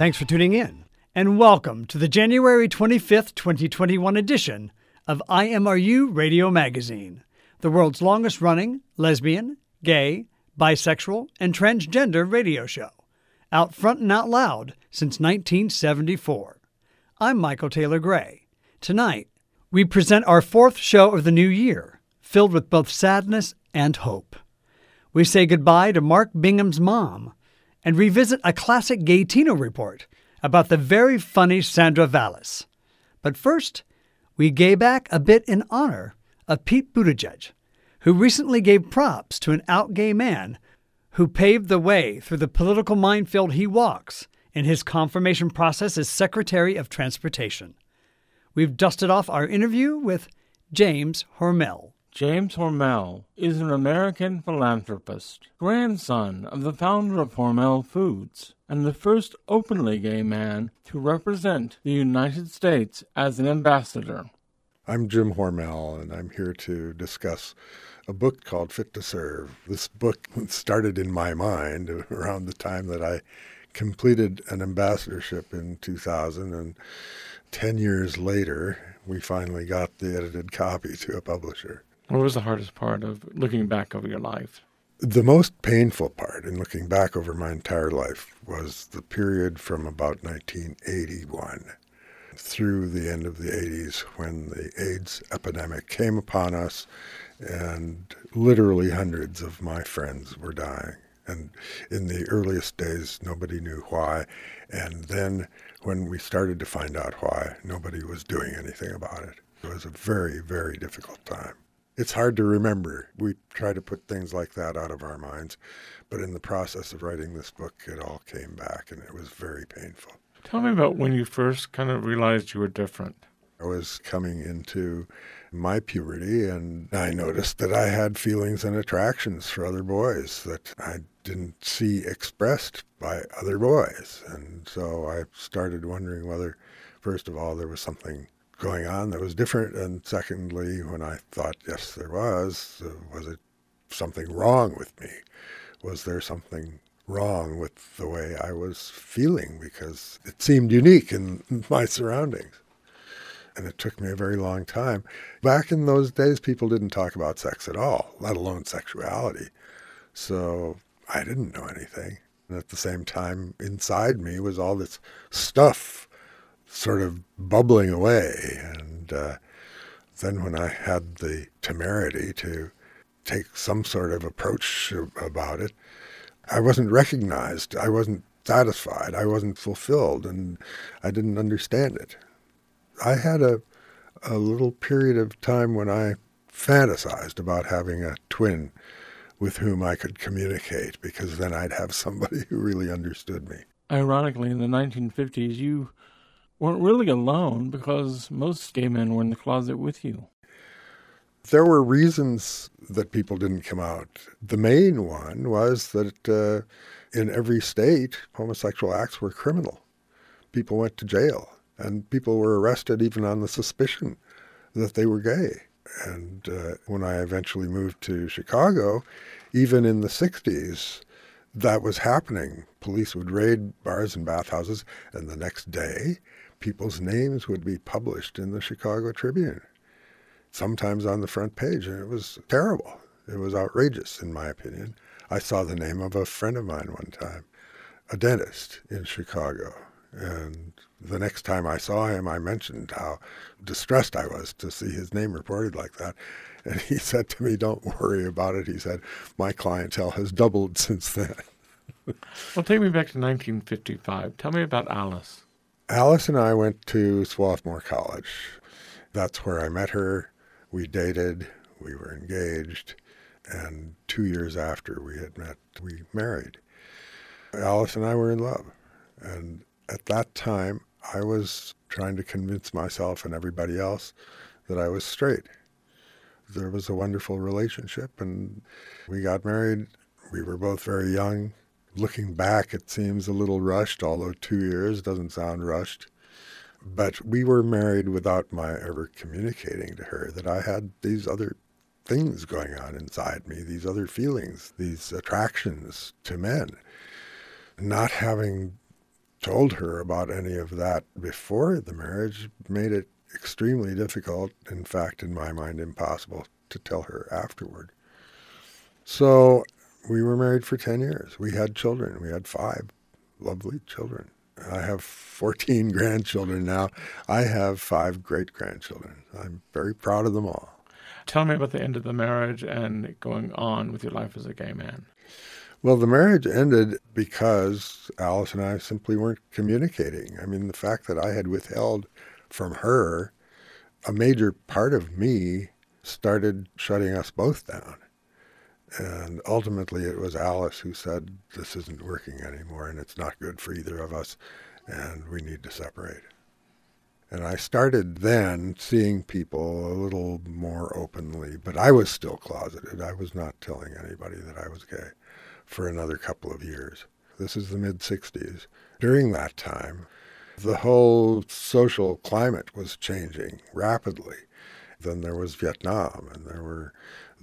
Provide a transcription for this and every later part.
Thanks for tuning in, and welcome to the January 25th, 2021 edition of IMRU Radio Magazine, the world's longest running lesbian, gay, bisexual, and transgender radio show, out front and out loud since 1974. I'm Michael Taylor Gray. Tonight, we present our fourth show of the new year, filled with both sadness and hope. We say goodbye to Mark Bingham's mom and revisit a classic Gaytino report about the very funny Sandra Valls. But first, we gay back a bit in honor of Pete Buttigieg, who recently gave props to an out gay man who paved the way through the political minefield he walks in his confirmation process as Secretary of Transportation. We've dusted off our interview with James Hormel. James Hormel is an American philanthropist, grandson of the founder of Hormel Foods, and the first openly gay man to represent the United States as an ambassador. I'm Jim Hormel, and I'm here to discuss a book called Fit to Serve. This book started in my mind around the time that I completed an ambassadorship in 2000, and 10 years later, we finally got the edited copy to a publisher. What was the hardest part of looking back over your life? The most painful part in looking back over my entire life was the period from about 1981 through the end of the 80s when the AIDS epidemic came upon us and literally hundreds of my friends were dying. And in the earliest days, nobody knew why. And then when we started to find out why, nobody was doing anything about it. It was a very, very difficult time. It's hard to remember. We try to put things like that out of our minds. But in the process of writing this book, it all came back and it was very painful. Tell me about when you first kind of realized you were different. I was coming into my puberty and I noticed that I had feelings and attractions for other boys that I didn't see expressed by other boys. And so I started wondering whether, first of all, there was something going on that was different. And secondly, when I thought, yes, there was, was it something wrong with me? Was there something wrong with the way I was feeling? Because it seemed unique in my surroundings. And it took me a very long time. Back in those days, people didn't talk about sex at all, let alone sexuality. So I didn't know anything. And at the same time, inside me was all this stuff sort of bubbling away. And uh, then when I had the temerity to take some sort of approach about it, I wasn't recognized. I wasn't satisfied. I wasn't fulfilled, and I didn't understand it. I had a, a little period of time when I fantasized about having a twin with whom I could communicate because then I'd have somebody who really understood me. Ironically, in the 1950s, you weren't really alone because most gay men were in the closet with you. There were reasons that people didn't come out. The main one was that uh, in every state, homosexual acts were criminal. People went to jail, and people were arrested even on the suspicion that they were gay. And uh, when I eventually moved to Chicago, even in the 60s, that was happening. Police would raid bars and bathhouses, and the next day, people's names would be published in the Chicago Tribune, sometimes on the front page. And it was terrible. It was outrageous, in my opinion. I saw the name of a friend of mine one time, a dentist in Chicago. And the next time I saw him, I mentioned how distressed I was to see his name reported like that. And he said to me, Don't worry about it. He said, My clientele has doubled since then. well, take me back to 1955. Tell me about Alice. Alice and I went to Swarthmore College. That's where I met her. We dated, we were engaged, and two years after we had met, we married. Alice and I were in love. And at that time, I was trying to convince myself and everybody else that I was straight. There was a wonderful relationship, and we got married. We were both very young. Looking back, it seems a little rushed, although two years doesn't sound rushed. But we were married without my ever communicating to her that I had these other things going on inside me, these other feelings, these attractions to men. Not having told her about any of that before the marriage made it extremely difficult, in fact, in my mind, impossible to tell her afterward. So we were married for 10 years. We had children. We had five lovely children. I have 14 grandchildren now. I have five great grandchildren. I'm very proud of them all. Tell me about the end of the marriage and going on with your life as a gay man. Well, the marriage ended because Alice and I simply weren't communicating. I mean, the fact that I had withheld from her a major part of me started shutting us both down. And ultimately, it was Alice who said, This isn't working anymore, and it's not good for either of us, and we need to separate. And I started then seeing people a little more openly, but I was still closeted. I was not telling anybody that I was gay for another couple of years. This is the mid 60s. During that time, the whole social climate was changing rapidly. Then there was Vietnam, and there were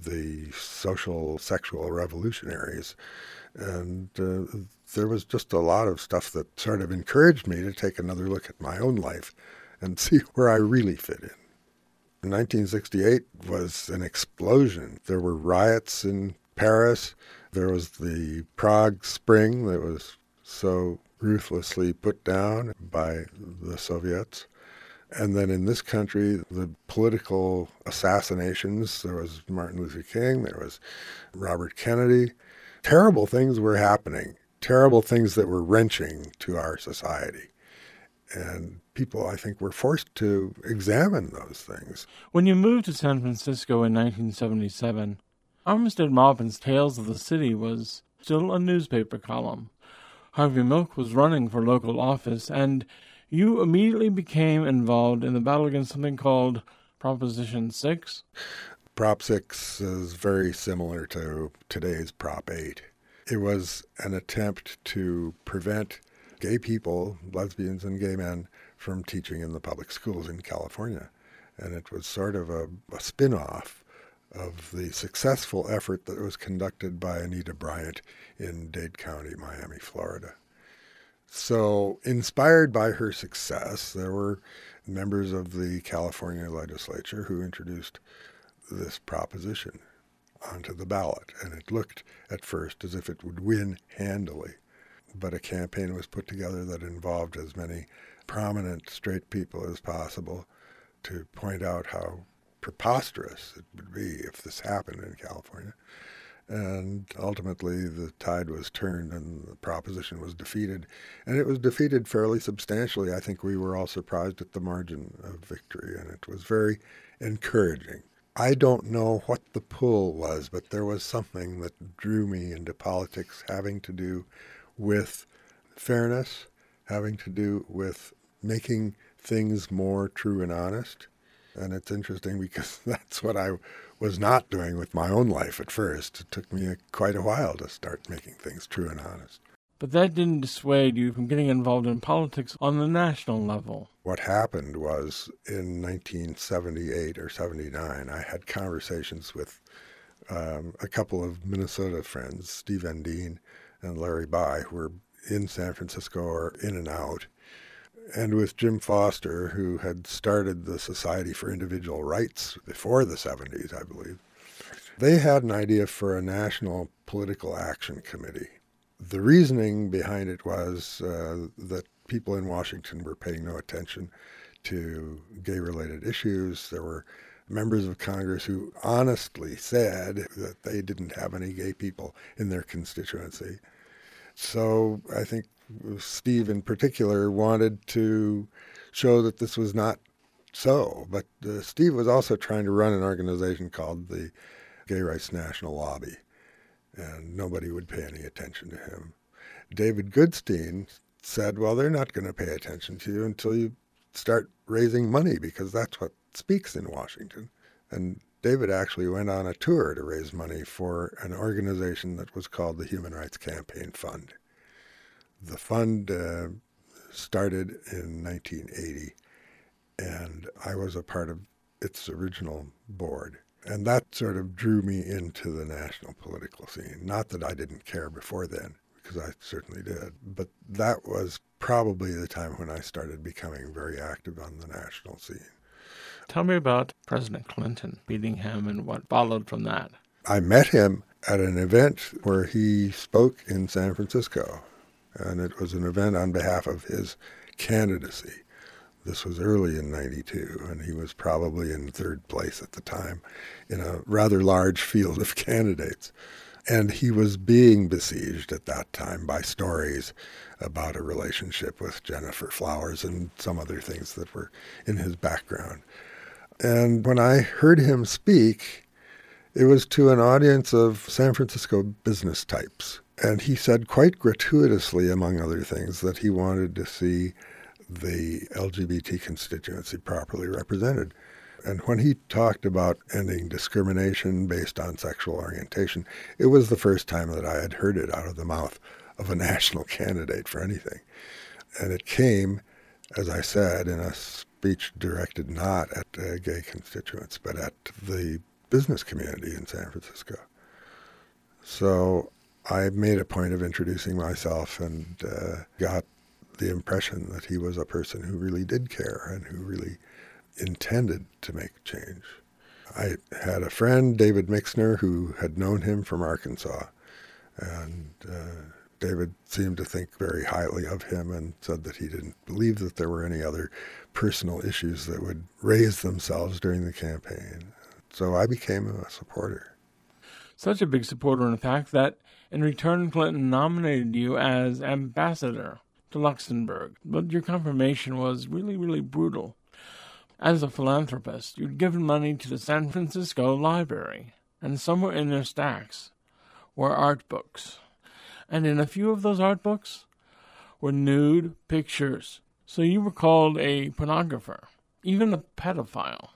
the social sexual revolutionaries. And uh, there was just a lot of stuff that sort of encouraged me to take another look at my own life and see where I really fit in. 1968 was an explosion. There were riots in Paris. There was the Prague Spring that was so ruthlessly put down by the Soviets. And then in this country, the political assassinations there was Martin Luther King, there was Robert Kennedy. Terrible things were happening, terrible things that were wrenching to our society. And people, I think, were forced to examine those things. When you moved to San Francisco in 1977, Armistead Maupin's Tales of the City was still a newspaper column. Harvey Milk was running for local office, and you immediately became involved in the battle against something called Proposition 6. Prop 6 is very similar to today's Prop 8. It was an attempt to prevent gay people, lesbians and gay men, from teaching in the public schools in California. And it was sort of a, a spin off of the successful effort that was conducted by Anita Bryant in Dade County, Miami, Florida. So, inspired by her success, there were members of the California legislature who introduced this proposition onto the ballot. And it looked at first as if it would win handily. But a campaign was put together that involved as many prominent straight people as possible to point out how preposterous it would be if this happened in California. And ultimately, the tide was turned and the proposition was defeated. And it was defeated fairly substantially. I think we were all surprised at the margin of victory, and it was very encouraging. I don't know what the pull was, but there was something that drew me into politics having to do with fairness, having to do with making things more true and honest. And it's interesting because that's what I was not doing with my own life at first. It took me a, quite a while to start making things true and honest. But that didn't dissuade you from getting involved in politics on the national level. What happened was in 1978 or 79, I had conversations with um, a couple of Minnesota friends, Steve Endean and Larry Bye, who were in San Francisco or in and out and with Jim Foster, who had started the Society for Individual Rights before the 70s, I believe. They had an idea for a national political action committee. The reasoning behind it was uh, that people in Washington were paying no attention to gay related issues. There were members of Congress who honestly said that they didn't have any gay people in their constituency. So I think Steve in particular wanted to show that this was not so. But uh, Steve was also trying to run an organization called the Gay Rights National Lobby, and nobody would pay any attention to him. David Goodstein said, Well, they're not going to pay attention to you until you start raising money because that's what speaks in Washington. And David actually went on a tour to raise money for an organization that was called the Human Rights Campaign Fund. The fund uh, started in 1980, and I was a part of its original board. And that sort of drew me into the national political scene. Not that I didn't care before then, because I certainly did, but that was probably the time when I started becoming very active on the national scene. Tell me about President Clinton, meeting him, and what followed from that. I met him at an event where he spoke in San Francisco, and it was an event on behalf of his candidacy. This was early in 92, and he was probably in third place at the time in a rather large field of candidates. And he was being besieged at that time by stories about a relationship with Gennifer Flowers and some other things that were in his background. And when I heard him speak, it was to an audience of San Francisco business types. And he said quite gratuitously, among other things, that he wanted to see the LGBT constituency properly represented. And when he talked about ending discrimination based on sexual orientation, it was the first time that I had heard it out of the mouth of a national candidate for anything. And it came, as I said, in a speech directed not at uh, gay constituents, but at the business community in San Francisco. So I made a point of introducing myself and uh, got the impression that he was a person who really did care and who really intended to make change. I had a friend, David Mixner, who had known him from Arkansas. And uh, David seemed to think very highly of him and said that he didn't believe that there were any other personal issues that would raise themselves during the campaign. So I became a supporter. Such a big supporter, in fact, that in return Clinton nominated you as ambassador to Luxembourg. But your confirmation was really, really brutal. As a philanthropist, you'd given money to the San Francisco Library, and somewhere in their stacks were art books. And in a few of those art books were nude pictures. So you were called a pornographer, even a pedophile.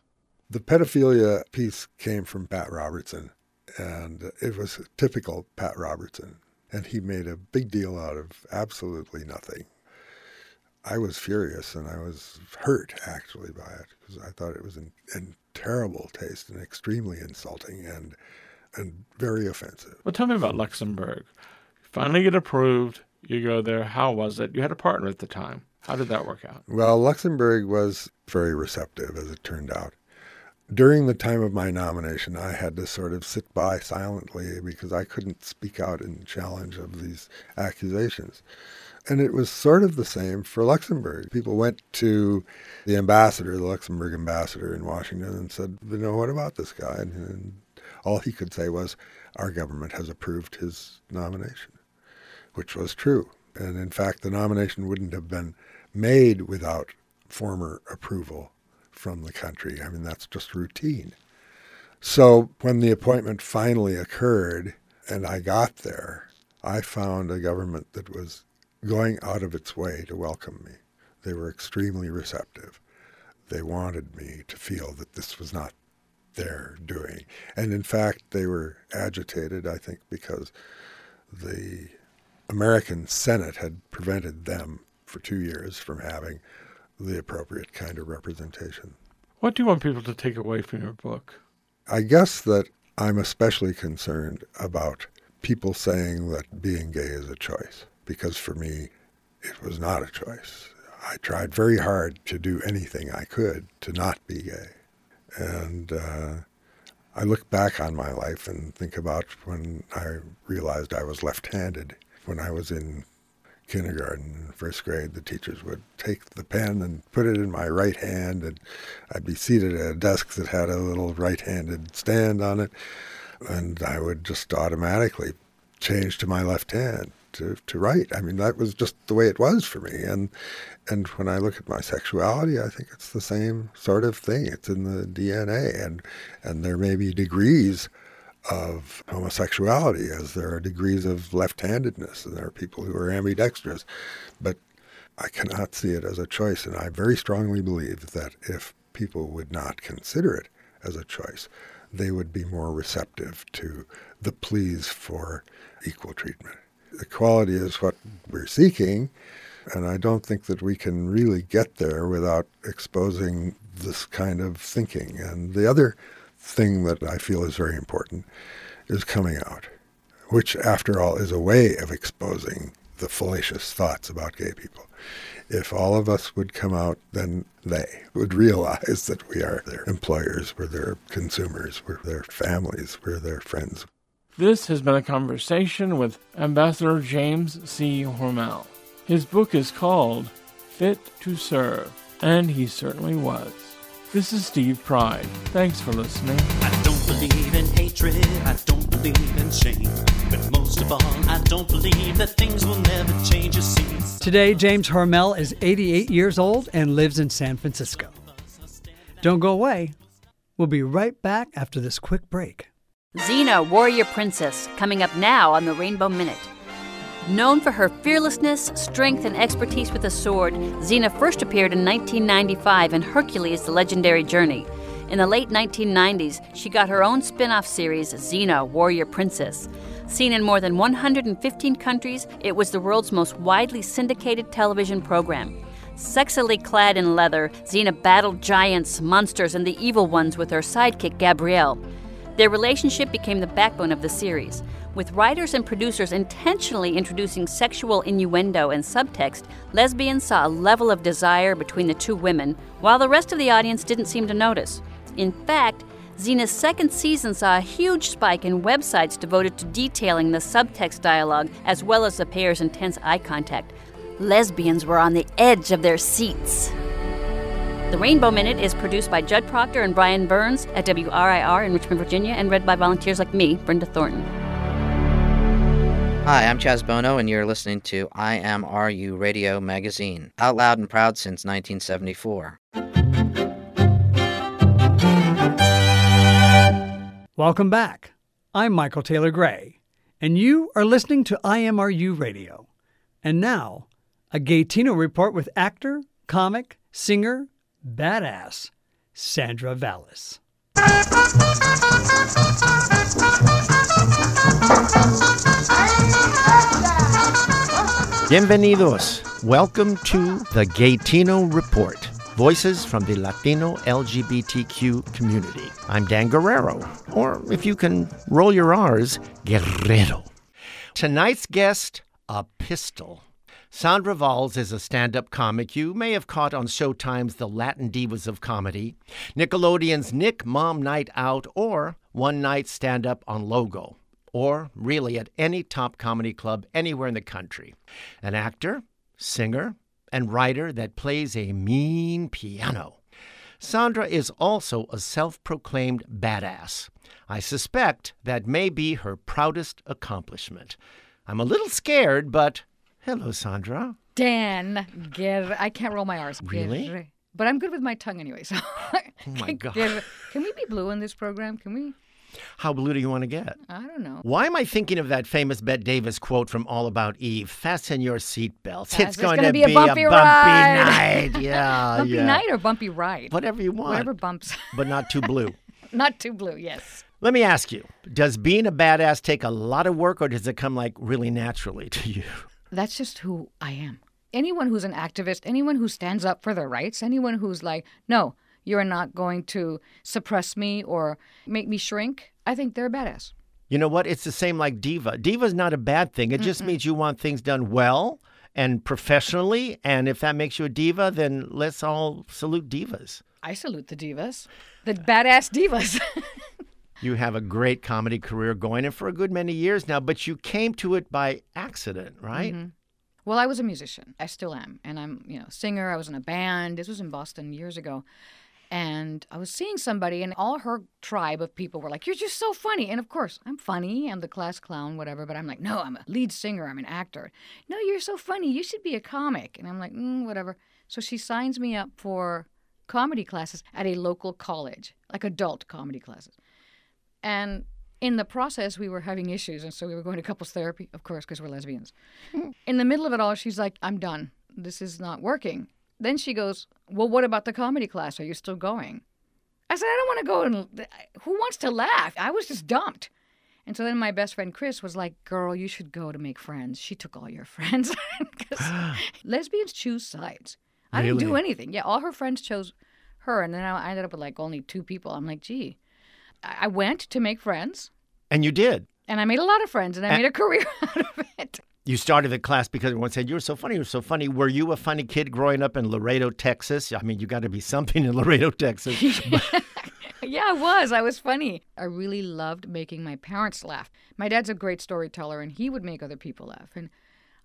The pedophilia piece came from Pat Robertson, and it was typical Pat Robertson. And he made a big deal out of absolutely nothing. I was furious and I was hurt actually by it because I thought it was in, in terrible taste and extremely insulting and and very offensive. Well, tell me about Luxembourg. You finally get approved. You go there. How was it? You had a partner at the time. How did that work out? Well, Luxembourg was very receptive, as it turned out. During the time of my nomination, I had to sort of sit by silently because I couldn't speak out in challenge of these accusations. And it was sort of the same for Luxembourg. People went to the ambassador, the Luxembourg ambassador in Washington, and said, you know, what about this guy? And, and all he could say was, our government has approved his nomination, which was true. And in fact, the nomination wouldn't have been made without former approval from the country. I mean, that's just routine. So when the appointment finally occurred and I got there, I found a government that was going out of its way to welcome me. They were extremely receptive. They wanted me to feel that this was not their doing. And in fact, they were agitated, I think, because the American Senate had prevented them for two years from having the appropriate kind of representation. What do you want people to take away from your book? I guess that I'm especially concerned about people saying that being gay is a choice because for me, it was not a choice. I tried very hard to do anything I could to not be gay. And uh, I look back on my life and think about when I realized I was left handed when I was in kindergarten and first grade, the teachers would take the pen and put it in my right hand, and I'd be seated at a desk that had a little right-handed stand on it, and I would just automatically change to my left hand to, to write. I mean, that was just the way it was for me. And and when I look at my sexuality, I think it's the same sort of thing. It's in the DNA, and and there may be degrees of homosexuality as there are degrees of left-handedness, and there are people who are ambidextrous, but I cannot see it as a choice. And I very strongly believe that if people would not consider it as a choice, they would be more receptive to the pleas for equal treatment. Equality is what we're seeking, and I don't think that we can really get there without exposing this kind of thinking. And the other thing that I feel is very important is coming out, which, after all, is a way of exposing the fallacious thoughts about gay people. If all of us would come out, then they would realize that we are their employers, we're their consumers, we're their families, we're their friends. This has been a conversation with Ambassador James C. Hormel. His book is called Fit to Serve, and he certainly was. This is Steve Pride. Thanks for listening. I don't believe in hatred, I don't believe in shame. But most of all, I don't believe that things will never change. You see, Today, James Hormel is 88 years old and lives in San Francisco. Don't go away. We'll be right back after this quick break. Xena, Warrior Princess, coming up now on the Rainbow Minute. Known for her fearlessness, strength, and expertise with the sword, Xena first appeared in 1995 in Hercules The Legendary Journey. In the late 1990s, she got her own spin off series, Xena, Warrior Princess. Seen in more than 115 countries, it was the world's most widely syndicated television program. Sexily clad in leather, Xena battled giants, monsters, and the evil ones with her sidekick, Gabrielle. Their relationship became the backbone of the series, with writers and producers intentionally introducing sexual innuendo and subtext. Lesbians saw a level of desire between the two women, while the rest of the audience didn't seem to notice. In fact, Xena's second season saw a huge spike in websites devoted to detailing the subtext dialogue as well as the pair's intense eye contact. Lesbians were on the edge of their seats. The Rainbow Minute is produced by Judd Proctor and Brian Burns at WRIR in Richmond, Virginia, and read by volunteers like me, Brenda Thornton. Hi, I'm Chaz Bono, and you're listening to IMRU Radio Magazine, out loud and proud since 1974. Welcome back. I'm Michael Taylor Gray, and you are listening to IMRU Radio. And now, a Gaytino report with actor, comic, singer, badass, Sandra Valls. Bienvenidos. Welcome to the Gaytino Report. Voices from the Latino LGBTQ community. I'm Dan Guerrero, or if you can roll your R's, Guerrero. Tonight's guest, a pistol. Sandra Valls is a stand up comic you may have caught on Showtime's The Latin Divas of Comedy, Nickelodeon's Nick Mom Night Out, or One Night Stand Up on Logo, or really at any top comedy club anywhere in the country. An actor, singer, and writer that plays a mean piano. Sandra is also a self proclaimed badass. I suspect that may be her proudest accomplishment. I'm a little scared, but hello, Sandra. Dan, Guerre. I can't roll my R's. Really? But I'm good with my tongue anyway. So. Oh my God. Can we be blue in this program? Can we? How blue do you want to get? I don't know. Why am I thinking of that famous Bette Davis quote from All About Eve? Fasten your seatbelts. It's going to be a bumpy bumpy ride. night. Yeah, bumpy yeah. night or bumpy ride? Whatever you want. Whatever bumps. But not too blue. Not too blue. Yes. Let me ask you: Does being a badass take a lot of work, or does it come like really naturally to you? That's just who I am. Anyone who's an activist, anyone who stands up for their rights, anyone who's like, no, you're not going to suppress me or make me shrink, I think they're a badass. You know what? It's the same like diva. Diva's not a bad thing. It just means you want things done well and professionally. And if that makes you a diva, then let's all salute divas. I salute the divas, the badass divas. You have a great comedy career going, and for a good many years now. But you came to it by accident, right? Mm-hmm. Well, I was a musician. I still am. And I'm, you know, singer. I was in a band. This was in Boston years ago. And I was seeing somebody, and all her tribe of people were like, You're just so funny. And of course, I'm funny. I'm the class clown, whatever. But I'm like, No, I'm a lead singer. I'm an actor. No, you're so funny. You should be a comic. And I'm like, mm, Whatever. So she signs me up for comedy classes at a local college, like adult comedy classes. And in the process, we were having issues. And so we were going to couples therapy, of course, because we're lesbians. in the middle of it all, she's like, I'm done. This is not working. Then she goes, Well, what about the comedy class? Are you still going? I said, I don't want to go and who wants to laugh? I was just dumped. And so then my best friend Chris was like, Girl, you should go to make friends. She took all your friends. lesbians choose sides. I didn't do anything. Yeah, all her friends chose her. And then I ended up with like only two people. I'm like, Gee, I I went to make friends And you did. and I made a lot of friends and I made a career out of it. You started the class because everyone said you were so funny. You were so funny. Were you a funny kid growing up in Laredo, Texas? I mean, you got to be something in Laredo, Texas. Yeah, I was. I was funny. I really loved making my parents laugh. My dad's a great storyteller, and he would make other people laugh. And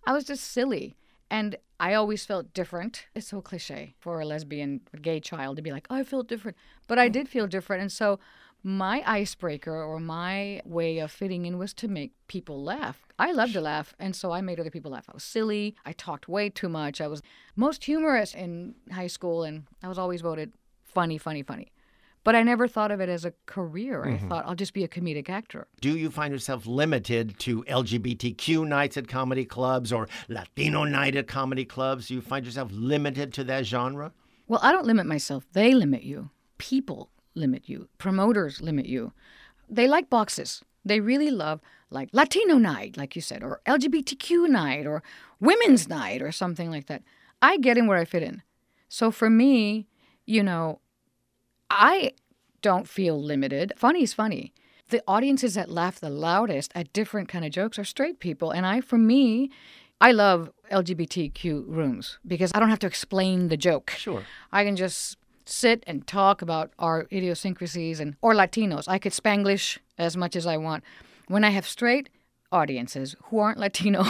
I was just silly. And I always felt different. It's so cliche for a lesbian, gay child to be like, oh, I feel different. But I did feel different. And so my icebreaker or my way of fitting in was to make people laugh. I love to laugh. And so I made other people laugh. I was silly. I talked way too much. I was most humorous in high school. And I was always voted funny, funny, funny. But I never thought of it as a career. I mm-hmm. thought I'll just be a comedic actor. Do you find yourself limited to LGBTQ nights at comedy clubs or Latino night at comedy clubs? Do you find yourself limited to that genre? Well, I don't limit myself. They limit you. People limit you. Promoters limit you. They like boxes. They really love like Latino night, like you said, or LGBTQ night, or women's night, or something like that. I get in where I fit in. So for me, you know, I don't feel limited. Funny is funny. The audiences that laugh the loudest at different kind of jokes are straight people, and I, for me, I love LGBTQ rooms because I don't have to explain the joke. Sure. I can just sit and talk about our idiosyncrasies and or Latinos. I could Spanglish as much as I want. When I have straight audiences who aren't Latino,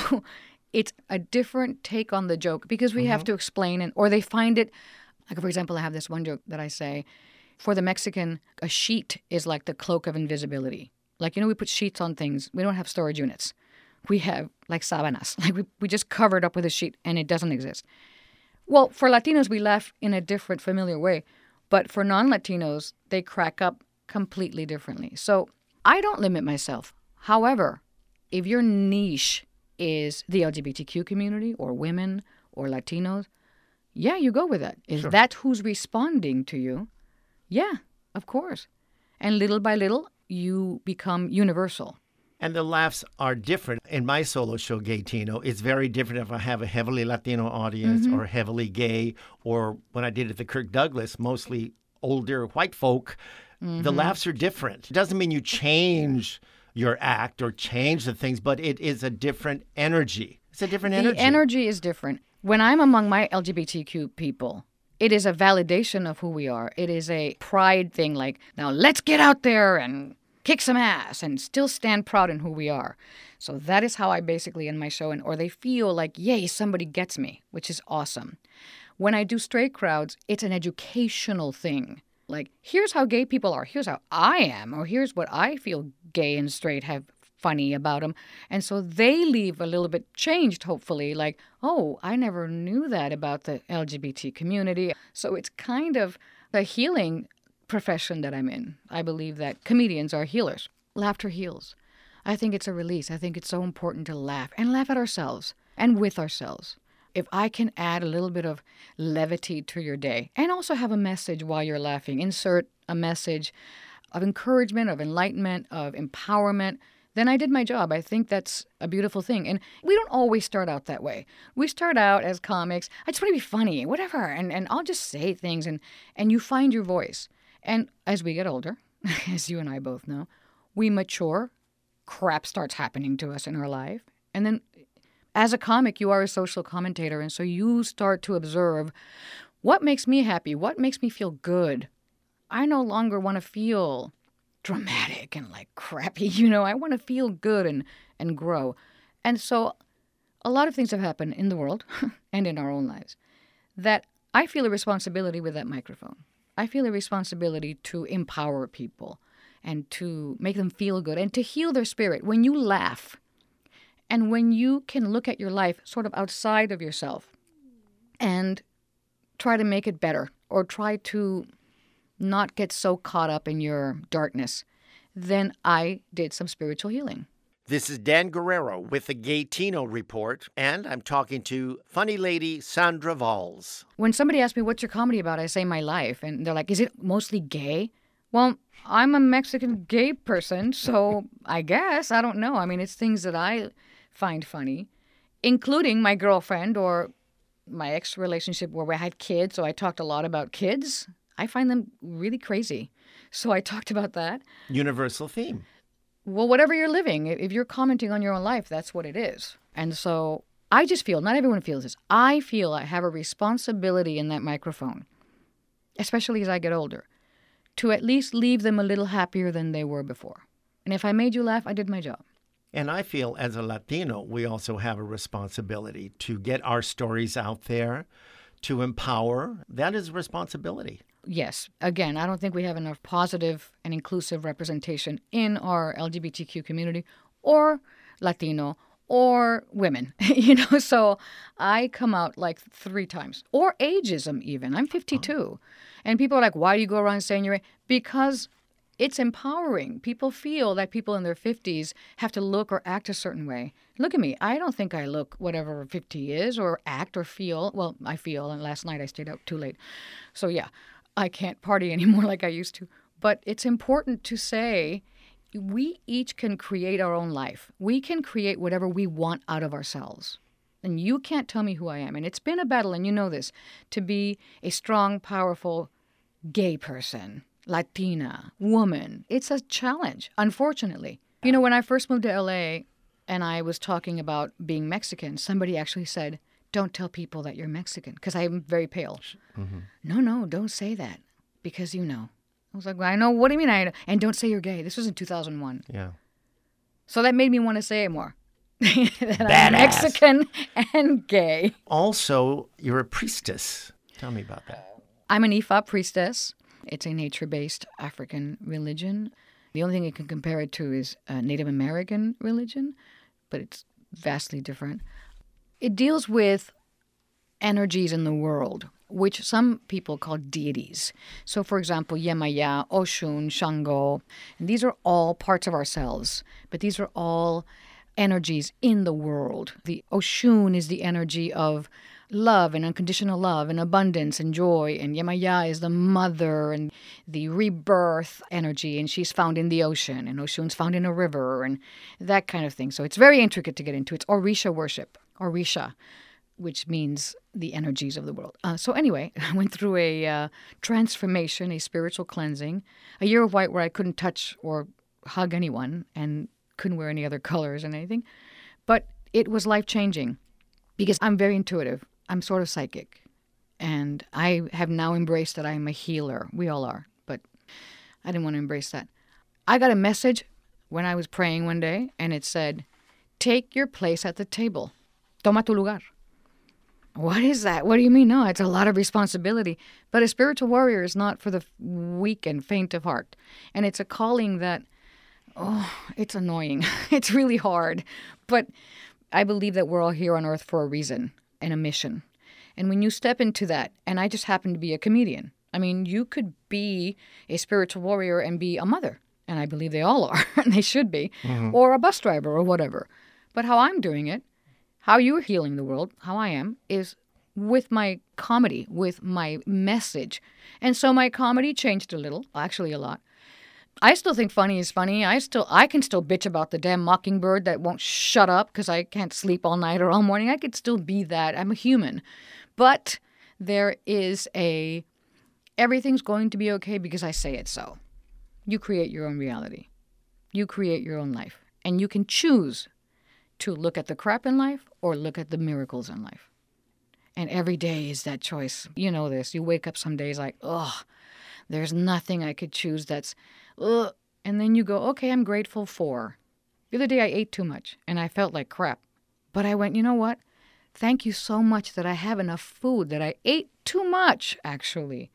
it's a different take on the joke because we have mm-hmm. to explain and or they find it like for example, I have this one joke that I say, for the Mexican, a sheet is like the cloak of invisibility. Like you know we put sheets on things. We don't have storage units. We have like sábanas. Like we, we just cover it up with a sheet and it doesn't exist. Well, for Latinos, we laugh in a different, familiar way. But for non Latinos, they crack up completely differently. So I don't limit myself. However, if your niche is the LGBTQ community or women or Latinos, yeah, you go with that. Is that who's responding to you? Yeah, of course. And little by little, you become universal. And the laughs are different. In my solo show, Gay Tino, it's very different if I have a heavily Latino audience mm-hmm. or heavily gay, or when I did it at the Kirk Douglas, mostly older white folk. The mm-hmm. laughs are different. It doesn't mean you change your act or change the things, but it is a different energy. It's a different energy. The energy is different. When I'm among my LGBTQ people, it is a validation of who we are. It is a pride thing like, now let's get out there and kick some ass and still stand proud in who we are. So that is how I basically end my show and or they feel like, "Yay, somebody gets me," which is awesome. When I do straight crowds, it's an educational thing. Like, here's how gay people are. Here's how I am or here's what I feel gay and straight have funny about them. And so they leave a little bit changed, hopefully, like, oh, I never knew that about the LGBT community. So it's kind of the healing profession that I'm in. I believe that comedians are healers. Laughter heals. I think it's a release. I think it's so important to laugh and laugh at ourselves and with ourselves. If I can add a little bit of levity to your day and also have a message while you're laughing, insert a message of encouragement, of enlightenment, of empowerment, then I did my job. I think that's a beautiful thing. And we don't always start out that way. We start out as comics, I just want to be funny, whatever, and, and I'll just say things and, and you find your voice. And as we get older, as you and I both know, we mature, crap starts happening to us in our life. And then as a comic, you are a social commentator. And so you start to observe what makes me happy, what makes me feel good. I no longer want to feel dramatic and like crappy, you know. I want to feel good and and grow. And so a lot of things have happened in the world and in our own lives that I feel a responsibility with that microphone. I feel a responsibility to empower people and to make them feel good and to heal their spirit. When you laugh and when you can look at your life sort of outside of yourself and try to make it better or try to not get so caught up in your darkness, then I did some spiritual healing. This is Dan Guerrero with the Gaytino Report, and I'm talking to funny lady Sandra Valls. When somebody asks me, What's your comedy about? I say, My life. And they're like, Is it mostly gay? Well, I'm a Mexican gay person, so I guess. I don't know. I mean, it's things that I find funny, including my girlfriend or my ex relationship where we had kids. So I talked a lot about kids. I find them really crazy. So I talked about that. Universal theme. Well, whatever you're living, if you're commenting on your own life, that's what it is. And so I just feel, not everyone feels this, I feel I have a responsibility in that microphone, especially as I get older, to at least leave them a little happier than they were before. And if I made you laugh, I did my job. And I feel as a Latino, we also have a responsibility to get our stories out there, to empower. That is a responsibility. Yes. Again, I don't think we have enough positive and inclusive representation in our LGBTQ community or Latino or women, you know. So I come out like three times, or ageism, even. I'm 52. And people are like, why do you go around saying you're Because it's empowering. People feel that people in their 50s have to look or act a certain way. Look at me. I don't think I look whatever 50 is or act or feel. Well, I feel, and last night I stayed out too late. So, yeah, I can't party anymore like I used to. But it's important to say we each can create our own life. We can create whatever we want out of ourselves. And you can't tell me who I am. And it's been a battle, and you know this, to be a strong, powerful gay person Latina, woman. It's a challenge, unfortunately. You know, when I first moved to LA and I was talking about being Mexican, somebody actually said, Don't tell people that you're Mexican because I'm very pale. Mm-hmm. No, no, don't say that because you know. I was like, well, I know. What do you mean? I know? And don't say you're gay. This was in 2001. Yeah. So that made me want to say it more. that I'm Mexican and gay. Also, you're a priestess. Tell me about that. I'm an Ifa priestess. It's a nature based African religion. The only thing you can compare it to is a Native American religion, but it's vastly different. It deals with energies in the world, which some people call deities. So, for example, Yemaya, Oshun, Shango, and these are all parts of ourselves, but these are all energies in the world. The Oshun is the energy of love and unconditional love and abundance and joy. And Yemaya is the mother and the rebirth energy, and she's found in the ocean, and Oshun's found in a river, and that kind of thing. So it's very intricate to get into. It's Orisha worship, Orisha, which means the energies of the world. Uh, so anyway, I went through a uh, transformation, a spiritual cleansing, a year of white where I couldn't touch or hug anyone and couldn't wear any other colors and anything. But it was life changing because I'm very intuitive. I'm sort of psychic. And I have now embraced that I'm a healer. We all are, but I didn't want to embrace that. I got a message when I was praying one day, and it said, Take your place at the table. Toma tu lugar. What is that? What do you mean? No, it's a lot of responsibility. But a spiritual warrior is not for the weak and faint of heart. And it's a calling that, oh, it's annoying. it's really hard. But I believe that we're all here on earth for a reason and a mission. And when you step into that, and I just happen to be a comedian, I mean, you could be a spiritual warrior and be a mother, and I believe they all are, and they should be, mm-hmm. or a bus driver or whatever. But how I'm doing it, how you're healing the world, how I am, is with my comedy, with my message. And so my comedy changed a little, actually a lot. I still think funny is funny. I still I can still bitch about the damn mockingbird that won't shut up because I can't sleep all night or all morning. I could still be that. I'm a human. But there is a everything's going to be okay because I say it so. You create your own reality. You create your own life. And you can choose to look at the crap in life or look at the miracles in life. And every day is that choice. You know this. You wake up some days like, ugh, there's nothing I could choose that's ugh. And then you go, okay, I'm grateful for. The other day I ate too much and I felt like crap. But I went, you know what? Thank you so much that I have enough food, that I ate too much, actually.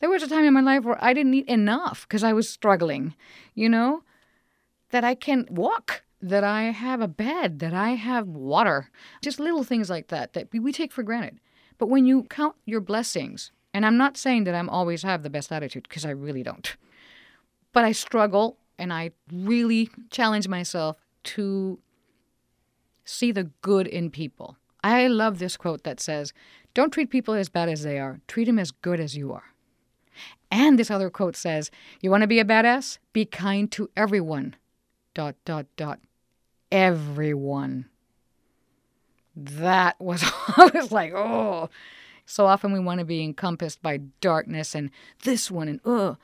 There was a time in my life where I didn't eat enough because I was struggling, you know? That I can walk, that I have a bed, that I have water. Just little things like that that we take for granted. But when you count your blessings, and I'm not saying that I'm always have the best attitude because I really don't. But I struggle and I really challenge myself to see the good in people. I love this quote that says, Don't treat people as bad as they are, treat them as good as you are. And this other quote says, You want to be a badass? Be kind to everyone. Dot, dot, dot. Everyone. That was, I was like, oh. So often we want to be encompassed by darkness and this one and, oh.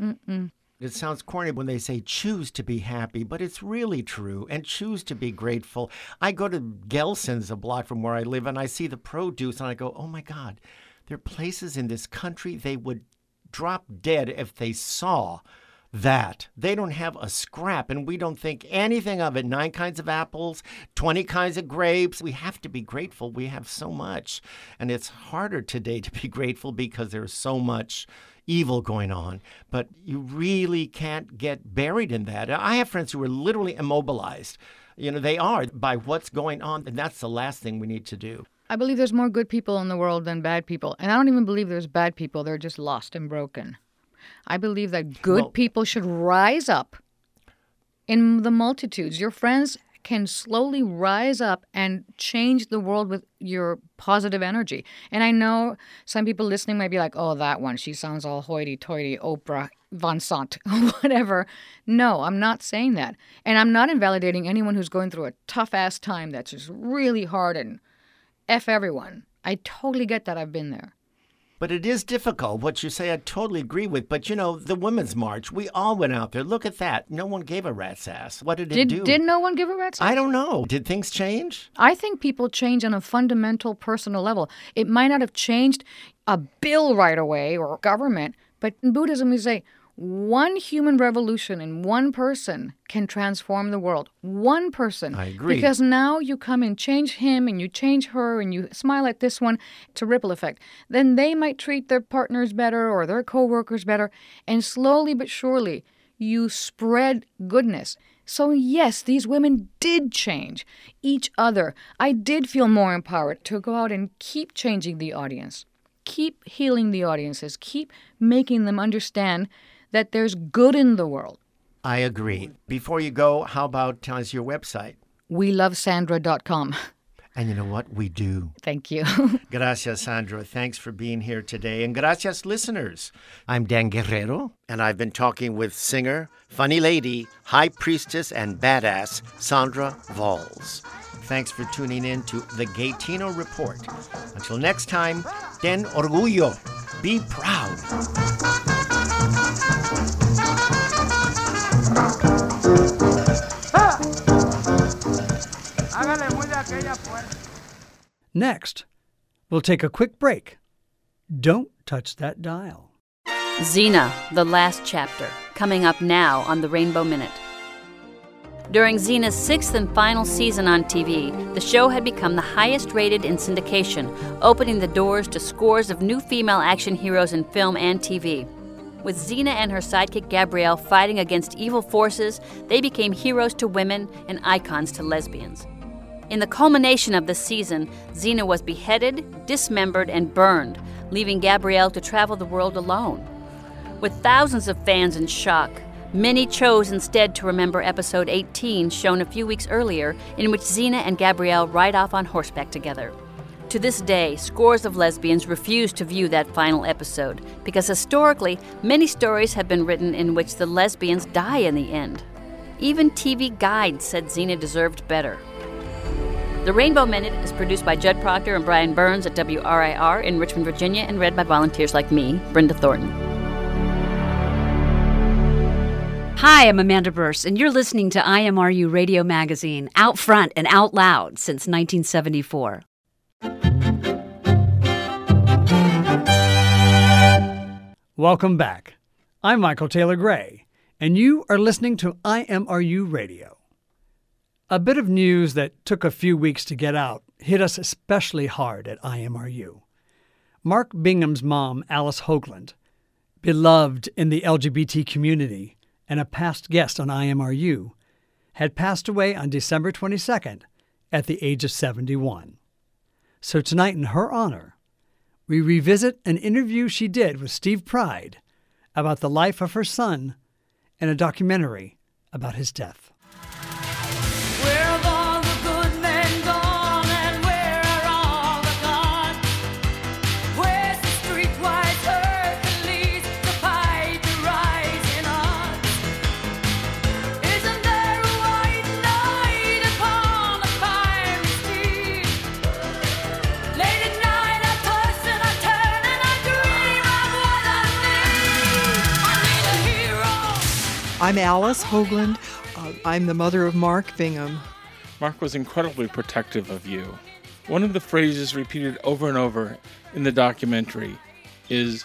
Mm-mm. It sounds corny when they say choose to be happy, but it's really true. And choose to be grateful. I go to Gelson's, a block from where I live, and I see the produce, and I go, oh my God, there are places in this country they would drop dead if they saw that. They don't have a scrap, and we don't think anything of it. Nine kinds of apples, 20 kinds of grapes. We have to be grateful. We have so much. And it's harder today to be grateful because there's so much evil going on. But you really can't get buried in that. I have friends who are literally immobilized. You know, they are by what's going on, and that's the last thing we need to do. I believe there's more good people in the world than bad people. And I don't even believe there's bad people. They're just lost and broken. I believe that good Well- people should rise up in the multitudes. Your friends can slowly rise up and change the world with your positive energy. And I know some people listening might be like, oh, that one, she sounds all hoity toity, Oprah, Vanzant, whatever. No, I'm not saying that. And I'm not invalidating anyone who's going through a tough ass time that's just really hard and F everyone. I totally get that. I've been there. But it is difficult. What you say, I totally agree with. But you know, the Women's March, we all went out there. Look at that. No one gave a rat's ass. What did it Did, do? did no one give a rat's ass? I don't know. Did things change? I think people change on a fundamental personal level. It might not have changed a bill right away or government, but in Buddhism, we say one human revolution in one person can transform the world. One person. I agree. Because now you come and change him and you change her and you smile at this one. It's a ripple effect. Then they might treat their partners better or their coworkers better. And slowly but surely, you spread goodness. So, yes, these women did change each other. I did feel more empowered to go out and keep changing the audience, keep healing the audiences, keep making them understand that there's good in the world. I agree. Before you go, how about tell us your website? WeLoveSandra.com. And you know what? We do. Thank you. Gracias, Sandra. Thanks for being here today. And gracias, listeners. I'm Dan Guerrero, and I've been talking with singer, funny lady, high priestess, and badass Sandra Valls. Thanks for tuning in to the Gaytino Report. Until next time, den orgullo. Be proud. Next, we'll take a quick break. Don't touch that dial. Xena, the last chapter, coming up now on the Rainbow Minute. During Xena's sixth and final season on TV, the show had become the highest rated in syndication, opening the doors to scores of new female action heroes in film and TV. With Xena and her sidekick Gabrielle fighting against evil forces, they became heroes to women and icons to lesbians. In the culmination of the season, Xena was beheaded, dismembered, and burned, leaving Gabrielle to travel the world alone. With thousands of fans in shock, many chose instead to remember episode 18, shown a few weeks earlier, in which Xena and Gabrielle ride off on horseback together. To this day, scores of lesbians refuse to view that final episode because historically, many stories have been written in which the lesbians die in the end. Even TV Guide said Xena deserved better. The Rainbow Minute is produced by Judd Proctor and Brian Burns at WRIR in Richmond, Virginia, and read by volunteers like me, Brenda Thornton. Hi, I'm Amanda Burse, and you're listening to IMRU Radio Magazine, out front and out loud since 1974. Welcome back. I'm Michael Taylor Gray, and you are listening to IMRU Radio. A bit of news that took a few weeks to get out hit us especially hard at IMRU. Mark Bingham's mom, Alice Hoagland, beloved in the LGBT community and a past guest on IMRU, had passed away on December 22nd at the age of 71. So tonight, in her honor, we revisit an interview she did with Steve Pride about the life of her son and a documentary about his death. I'm Alice Hoagland. Uh, I'm the mother of Mark Bingham. Mark was incredibly protective of you. One of the phrases repeated over and over in the documentary is,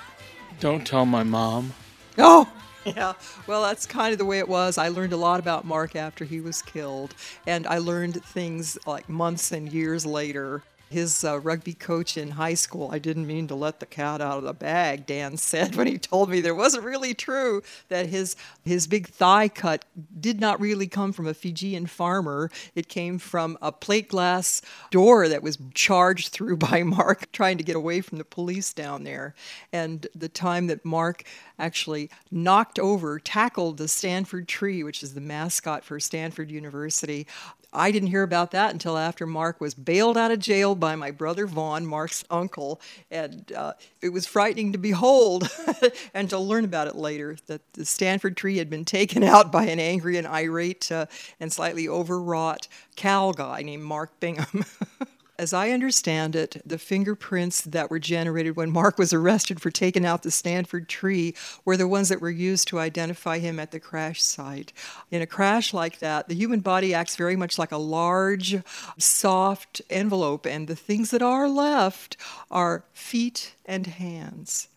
Don't tell my mom. Oh, yeah. Well, that's kind of the way it was. I learned a lot about Mark after he was killed, and I learned things like months and years later his uh, rugby coach in high school, I didn't mean to let the cat out of the bag, Dan said when he told me there wasn't really true that his his big thigh cut did not really come from a Fijian farmer. It came from a plate glass door that was charged through by Mark trying to get away from the police down there. And the time that Mark actually knocked over, tackled the Stanford tree, which is the mascot for Stanford University, I didn't hear about that until after Mark was bailed out of jail by my brother Vaughn, Mark's uncle. And uh, it was frightening to behold and to learn about it later that the Stanford tree had been taken out by an angry and irate uh, and slightly overwrought Cal guy named Mark Bingham. As I understand it, the fingerprints that were generated when Mark was arrested for taking out the Stanford tree were the ones that were used to identify him at the crash site. In a crash like that, the human body acts very much like a large, soft envelope, and the things that are left are feet and hands.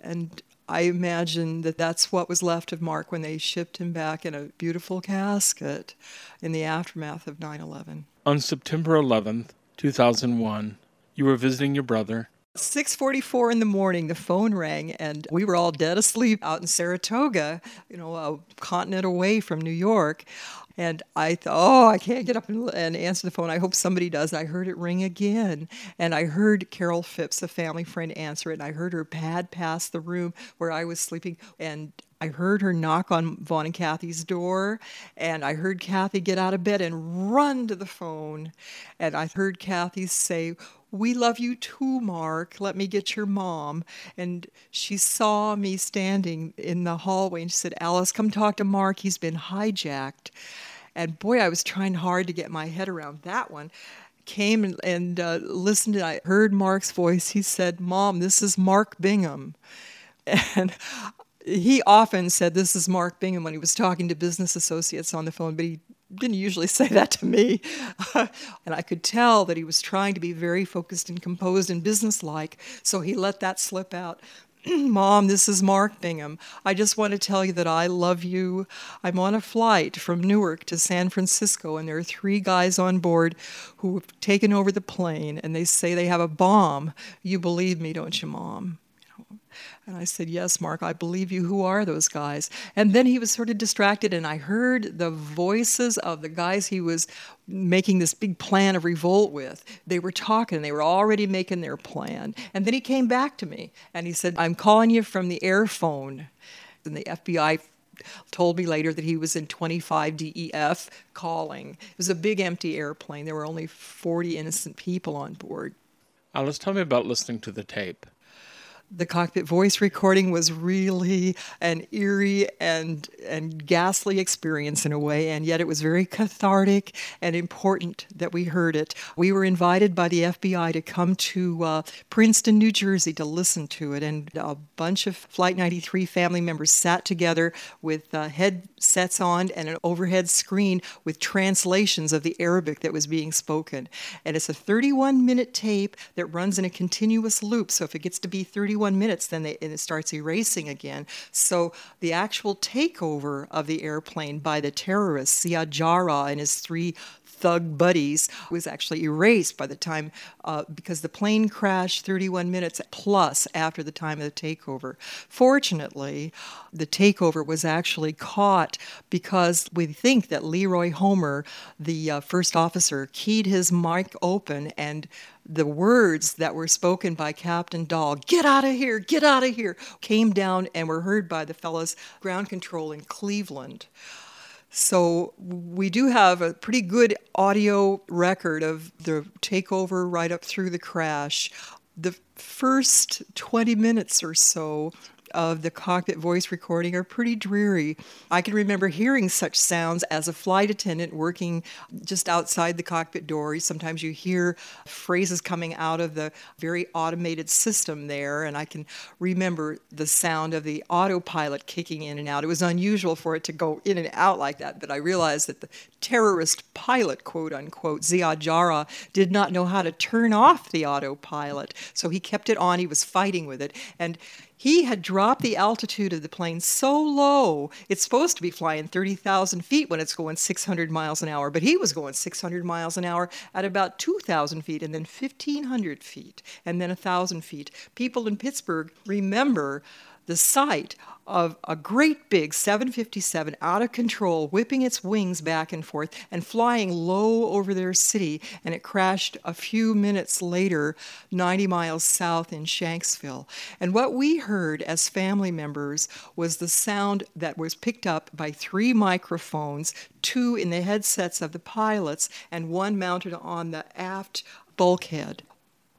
And I imagine that that's what was left of Mark when they shipped him back in a beautiful casket in the aftermath of 9 11. On September 11th, 2001. You were visiting your brother. 6:44 in the morning the phone rang and we were all dead asleep out in Saratoga, you know, a continent away from New York. And I thought, oh, I can't get up and, answer the phone. I hope somebody does. And I heard it ring again. And I heard Carol Phipps, a family friend, answer it. And I heard her pad past the room where I was sleeping. And I heard her knock on Vaughn and Kathy's door, and I heard Kathy get out of bed and run to the phone. And I heard Kathy say, we love you too, Mark. Let me get your mom. And she saw me standing in the hallway and she said, Alice, come talk to Mark. He's been hijacked. And boy, I was trying hard to get my head around that one. Came and, and uh, listened, and I heard Mark's voice. He said, Mom, this is Mark Bingham. And he often said, This is Mark Bingham when he was talking to business associates on the phone, but he didn't usually say that to me. and I could tell that he was trying to be very focused and composed and businesslike, so he let that slip out. Mom, this is Mark Bingham. I just want to tell you that I love you. I'm on a flight from Newark to San Francisco, and there are three guys on board who have taken over the plane, and they say they have a bomb. You believe me, don't you, Mom? And I said, Yes, Mark, I believe you. Who are those guys? And then he was sort of distracted, and I heard the voices of the guys he was making this big plan of revolt with. They were talking, they were already making their plan. And then he came back to me and he said, I'm calling you from the air phone. And the FBI told me later that he was in 25 DEF calling. It was a big empty airplane. There were only 40 innocent people on board. Alice, tell me about listening to the tape the cockpit voice recording was really an eerie and and ghastly experience in a way and yet it was very cathartic and important that we heard it. We were invited by the FBI to come to uh, Princeton New Jersey to listen to it and a bunch of flight 93 family members sat together with uh, headsets on and an overhead screen with translations of the Arabic that was being spoken. And it's a 31 minute tape that runs in a continuous loop so if it gets to be 31 31 minutes, then they, it starts erasing again. So the actual takeover of the airplane by the terrorists, Ziad Jarrah and his three thug buddies was actually erased by the time uh, because the plane crashed 31 minutes plus after the time of the takeover. Fortunately, the takeover was actually caught because we think that Leroy Homer, the uh, first officer, keyed his mic open and the words that were spoken by Captain Dahl, get out of here, get out of here, came down and were heard by the fellows ground control in Cleveland. So we do have a pretty good audio record of the takeover right up through the crash. The first 20 minutes or so of the cockpit voice recording are pretty dreary. I can remember hearing such sounds as a flight attendant working just outside the cockpit door. Sometimes you hear phrases coming out of the very automated system there, and I can remember the sound of the autopilot kicking in and out. It was unusual for it to go in and out like that, but I realized that the terrorist pilot, quote unquote, Ziad Jarrah, did not know how to turn off the autopilot. So he kept it on, he was fighting with it. And he had dropped the altitude of the plane so low, it's supposed to be flying 30,000 feet when it's going 600 miles an hour, but he was going 600 miles an hour at about 2,000 feet and then 1,500 feet and then 1,000 feet. People in Pittsburgh remember the sight of a great big 757 out of control, whipping its wings back and forth and flying low over their city. And it crashed a few minutes later, 90 miles south in Shanksville. And what we heard as family members was the sound that was picked up by three microphones, two in the headsets of the pilots, and one mounted on the aft bulkhead.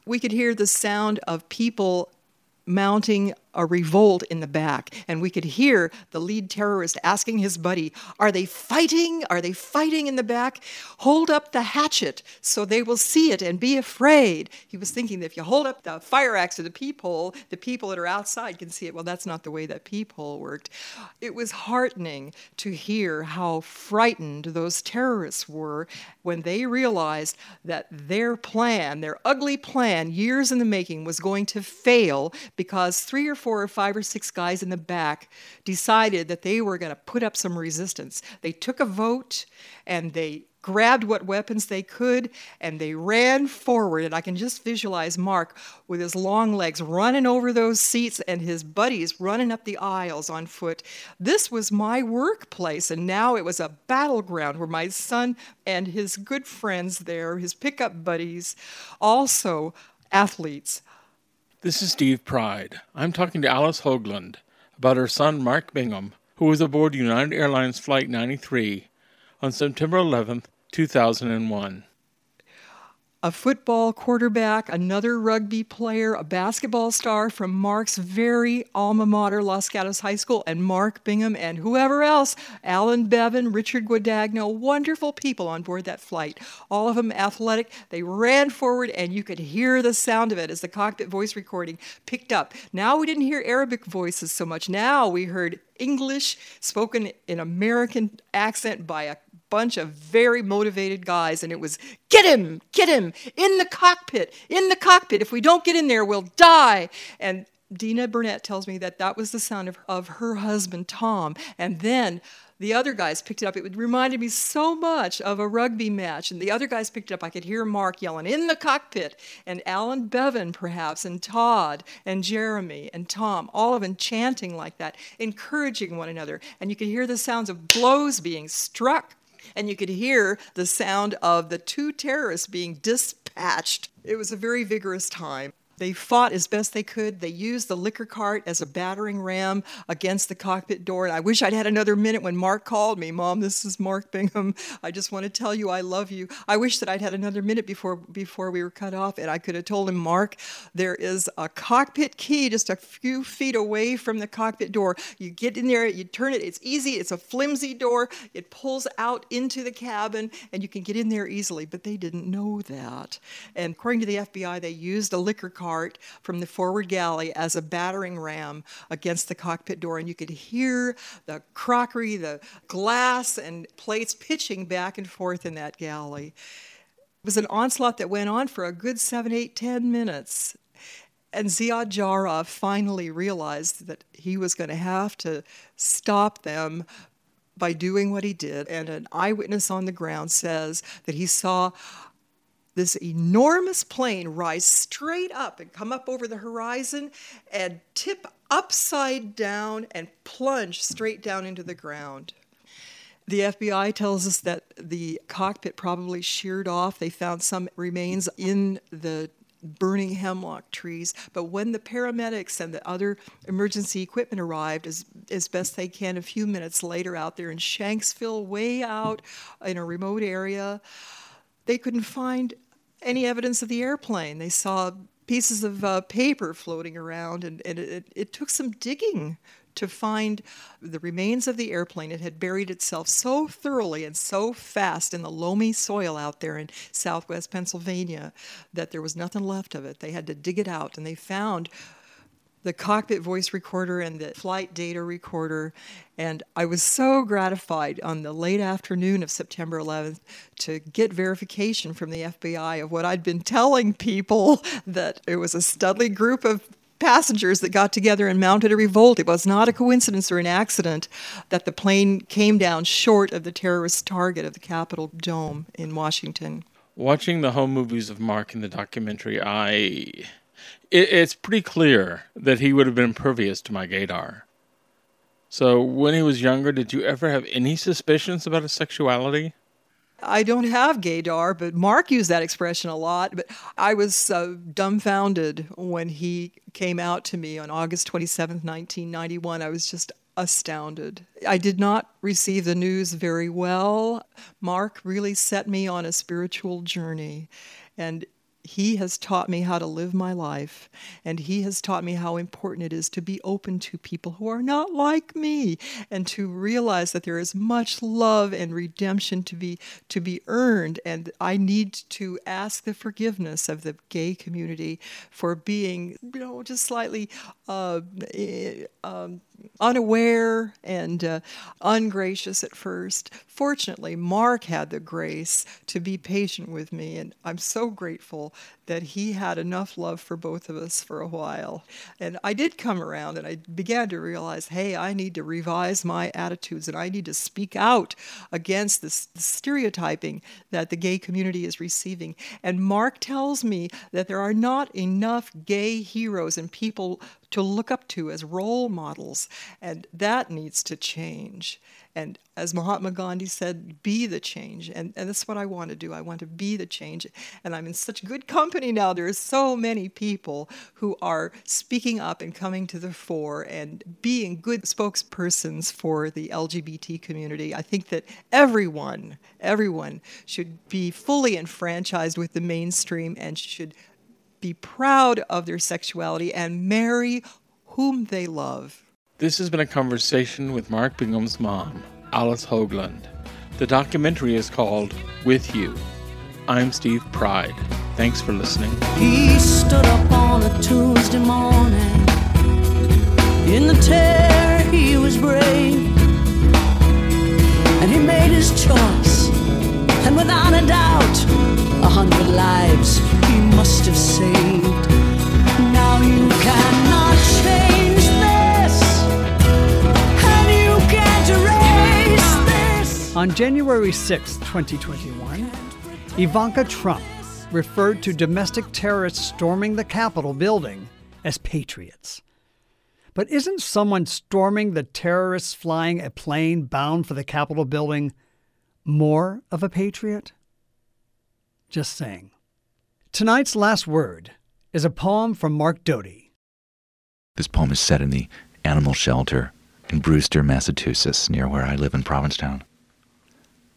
We could hear the sound of people mounting a revolt in the back, and we could hear the lead terrorist asking his buddy, Are they fighting? Are they fighting in the back? Hold up the hatchet so they will see it and be afraid. He was thinking that if you hold up the fire axe or the peephole, the people that are outside can see it. Well, that's not the way that peephole worked. It was heartening to hear how frightened those terrorists were when they realized that their plan, their ugly plan, years in the making, was going to fail because three or four or five or six guys in the back decided that they were going to put up some resistance. They took a vote and they grabbed what weapons they could and they ran forward. And I can just visualize Mark with his long legs running over those seats and his buddies running up the aisles on foot. This was my workplace, and now it was a battleground where my son and his good friends there, his pickup buddies, also athletes, this is Steve Pride. I'm talking to Alice Hoagland about her son Mark Bingham, who was aboard United Airlines Flight 93 on September 11, 2001 a football quarterback, another rugby player, a basketball star from Mark's very alma mater, Los Gatos High School, and Mark Bingham and whoever else, Alan Beaven, Richard Guadagno, wonderful people on board that flight. All of them athletic. They ran forward, and you could hear the sound of it as the cockpit voice recording picked up. Now we didn't hear Arabic voices so much. Now we heard English spoken in American accent by a bunch of very motivated guys, and it was get him, get him in the cockpit, in the cockpit. If we don't get in there, we'll die. And Deena Burnett tells me that that was the sound of, of her husband, Tom. And then the other guys picked it up. It reminded me so much of a rugby match. And the other guys picked it up. I could hear Mark yelling in the cockpit, and Alan Beaven, perhaps, and Todd, and Jeremy, and Tom, all of them chanting like that, encouraging one another. And you could hear the sounds of blows being struck and you could hear the sound of the two terrorists being dispatched. It was a very vigorous time. They fought as best they could. They used the liquor cart as a battering ram against the cockpit door. And I wish I'd had another minute when Mark called me. Mom, this is Mark Bingham. I just want to tell you I love you. I wish that I'd had another minute before before we were cut off, and I could have told him, Mark, there is a cockpit key just a few feet away from the cockpit door. You get in there, you turn it. It's easy. It's a flimsy door. It pulls out into the cabin, and you can get in there easily. But they didn't know that. And according to the FBI, they used a liquor cart from the forward galley as a battering ram against the cockpit door, and you could hear the crockery, the glass, and plates pitching back and forth in that galley. It was an onslaught that went on for a good seven, eight, ten minutes. And Ziad Jarrah finally realized that he was going to have to stop them by doing what he did. And an eyewitness on the ground says that he saw this enormous plane rise straight up and come up over the horizon and tip upside down and plunge straight down into the ground. The FBI tells us that the cockpit probably sheared off. They found some remains in the burning hemlock trees. But when the paramedics and the other emergency equipment arrived, as, as best they can, a few minutes later out there in Shanksville, way out in a remote area, they couldn't find any evidence of the airplane. They saw pieces of uh, paper floating around, and, and it, it took some digging to find the remains of the airplane. It had buried itself so thoroughly and so fast in the loamy soil out there in southwest Pennsylvania that there was nothing left of it. They had to dig it out, and they found the cockpit voice recorder and the flight data recorder. And I was so gratified on the late afternoon of September 11th to get verification from the FBI of what I'd been telling people that it was a Studley group of passengers that got together and mounted a revolt. It was not a coincidence or an accident that the plane came down short of the terrorist target of the Capitol Dome in Washington. Watching the home movies of Mark in the documentary, I. It, it's pretty clear that he would have been impervious to my gaydar. So, when he was younger, did you ever have any suspicions about his sexuality? I don't have gaydar, but Mark used that expression a lot. But I was uh, dumbfounded when he came out to me on August 27th, 1991. I was just astounded. I did not receive the news very well. Mark really set me on a spiritual journey. And he has taught me how to live my life, and He has taught me how important it is to be open to people who are not like me, and to realize that there is much love and redemption to be to be earned. And I need to ask the forgiveness of the gay community for being, you know, just slightly uh, eh, um, unaware and uh, ungracious at first. Fortunately, Mark had the grace to be patient with me, and I'm so grateful that he had enough love for both of us for a while. And I did come around and I began to realize hey, I need to revise my attitudes and I need to speak out against this stereotyping that the gay community is receiving. And Mark tells me that there are not enough gay heroes and people to look up to as role models, and that needs to change. And as Mahatma Gandhi said, be the change. And, and that's what I want to do. I want to be the change. And I'm in such good company now. There are so many people who are speaking up and coming to the fore and being good spokespersons for the LGBT community. I think that everyone, everyone should be fully enfranchised with the mainstream and should be proud of their sexuality and marry whom they love. This has been a conversation with Mark Bingham's mom, Alice Hoagland. The documentary is called With You. I'm Steve Pride. Thanks for listening. He stood up on a Tuesday morning. In the terror, he was brave. And he made his choice. And without a doubt, a hundred lives he must have saved. Now you cannot change this. And you can't erase this. On January 6, 2021, Ivanka Trump referred to domestic terrorists storming the Capitol building as patriots. But isn't someone storming the terrorists flying a plane bound for the Capitol building more of a patriot? Just saying. Tonight's last word is a poem from Mark Doty. This poem is set in the animal shelter in Brewster, Massachusetts, near where I live in Provincetown.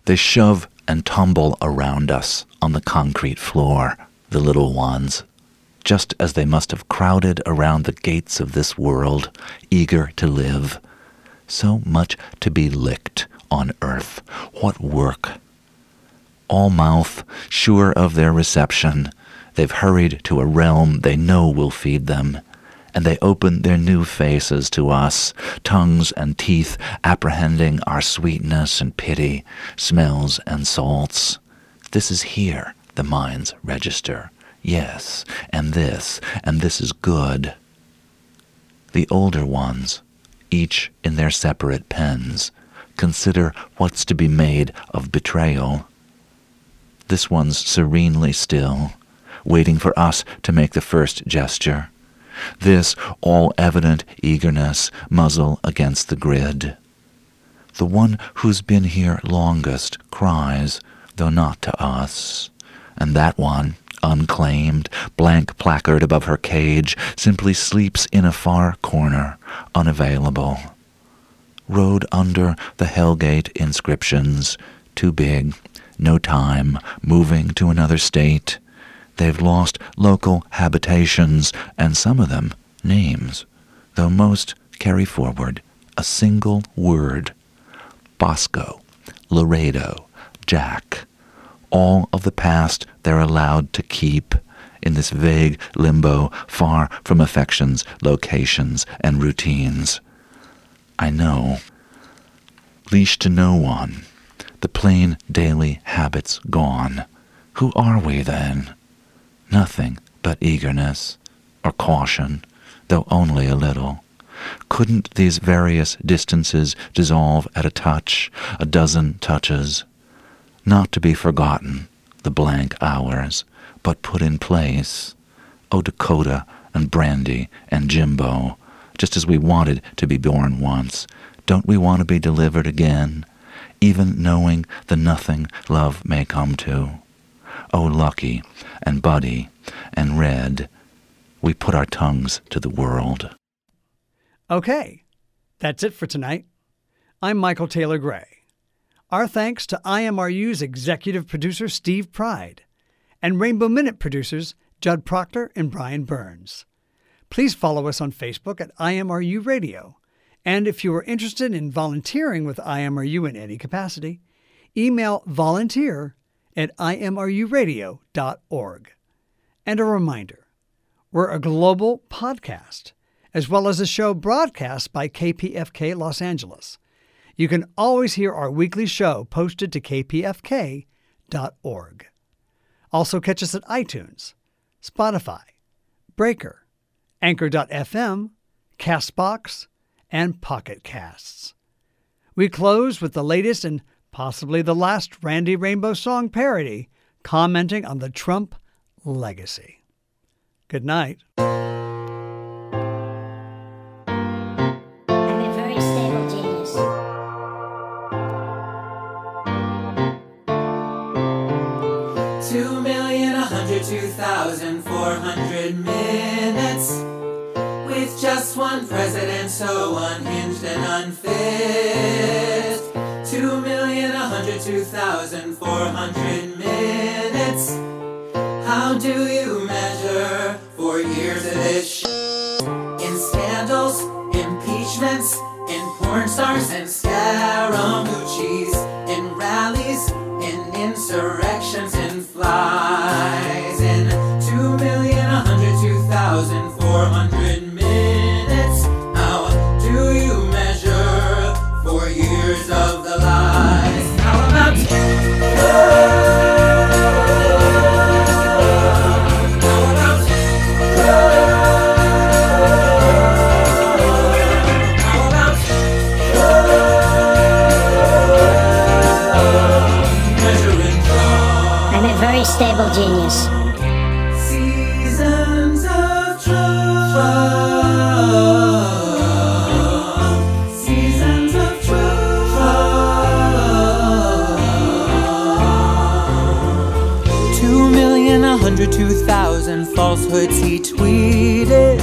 They shove and tumble around us on the concrete floor, the little ones, just as they must have crowded around the gates of this world, eager to live. So much to be licked on earth. What work! All mouth, sure of their reception, they've hurried to a realm they know will feed them and they open their new faces to us, tongues and teeth apprehending our sweetness and pity, smells and salts. This is here the mind's register, yes, and this, and this is good. The older ones, each in their separate pens, consider what's to be made of betrayal. This one's serenely still, waiting for us to make the first gesture. This all evident eagerness, muzzle against the grid. The one who's been here longest cries, though not to us. And that one, unclaimed, blank placard above her cage, simply sleeps in a far corner, unavailable. Rode under the Hellgate inscriptions, too big, no time, moving to another state. They've lost local habitations, and some of them names, though most carry forward a single word Bosco, Laredo, Jack. All of the past they're allowed to keep in this vague limbo far from affections, locations, and routines. I know. Leash to no one, the plain daily habits gone. Who are we then? Nothing but eagerness, or caution, though only a little. Couldn't these various distances dissolve at a touch, a dozen touches? Not to be forgotten, the blank hours, but put in place. Oh, Dakota and Brandy and Jimbo, just as we wanted to be born once, don't we want to be delivered again, even knowing the nothing love may come to? Oh, Lucky and Buddy and Red, we put our tongues to the world. Okay, that's it for tonight. I'm Michael Taylor Gray. Our thanks to IMRU's executive producer Steve Pride and Rainbow Minute producers Judd Proctor and Brian Burns. Please follow us on Facebook at IMRU Radio. And if you are interested in volunteering with IMRU in any capacity, email volunteer at imruradio.org. And a reminder we're a global podcast as well as a show broadcast by KPFK Los Angeles. You can always hear our weekly show posted to kpfk.org. Also, catch us at iTunes, Spotify, Breaker, Anchor.fm, Castbox, and Pocket Casts. We close with the latest and possibly the last Randy Rainbow song parody commenting on the Trump legacy. Good night. Two million, a hundred, two thousand, four hundred minutes. With just one president so unhinged and unfit. Two million, a hundred, two thousand, four hundred minutes. How do you measure four years of this shit? In scandals, impeachments, in porn stars and scaramucci's, stable genius. Two thousand falsehoods he tweeted.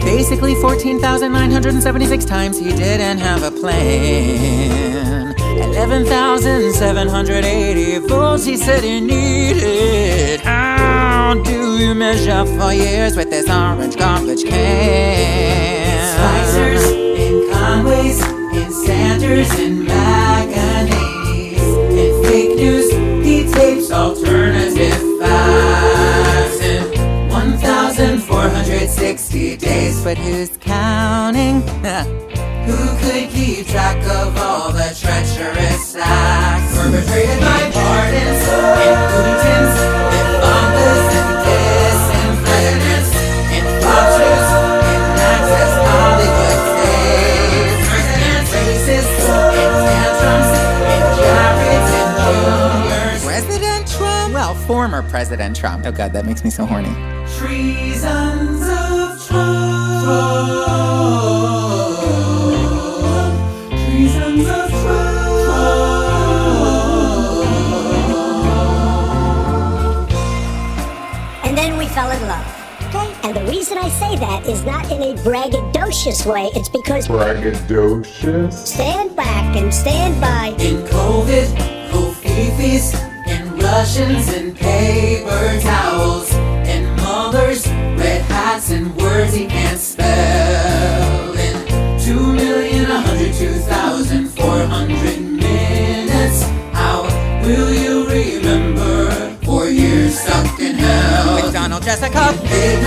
Basically, 14,976 times he didn't have a plan. 11,780 votes he said he needed. How do you measure four years with this orange garbage can? Spicers, in Conways, in Sanders, and McEnany's, in fake news, he tapes alternative facts. In 1,460 days, but who's counting? Who could keep track of all treacherous acts perpetrated and and disinfectants and and actors, and racists and tantrums and Jareds and juniors. President Trump? Well, former President Trump. Oh, God, that makes me so horny. Tree I say that is not in a braggadocious way. It's because Braggadocious? stand back and stand by. In COVID, covfefes, and Russians, and paper towels, and mothers, red hats, and words he can't spell. In two million, a hundred two thousand four hundred minutes, how will you remember four years stuck in hell? With Donald Jessica. Late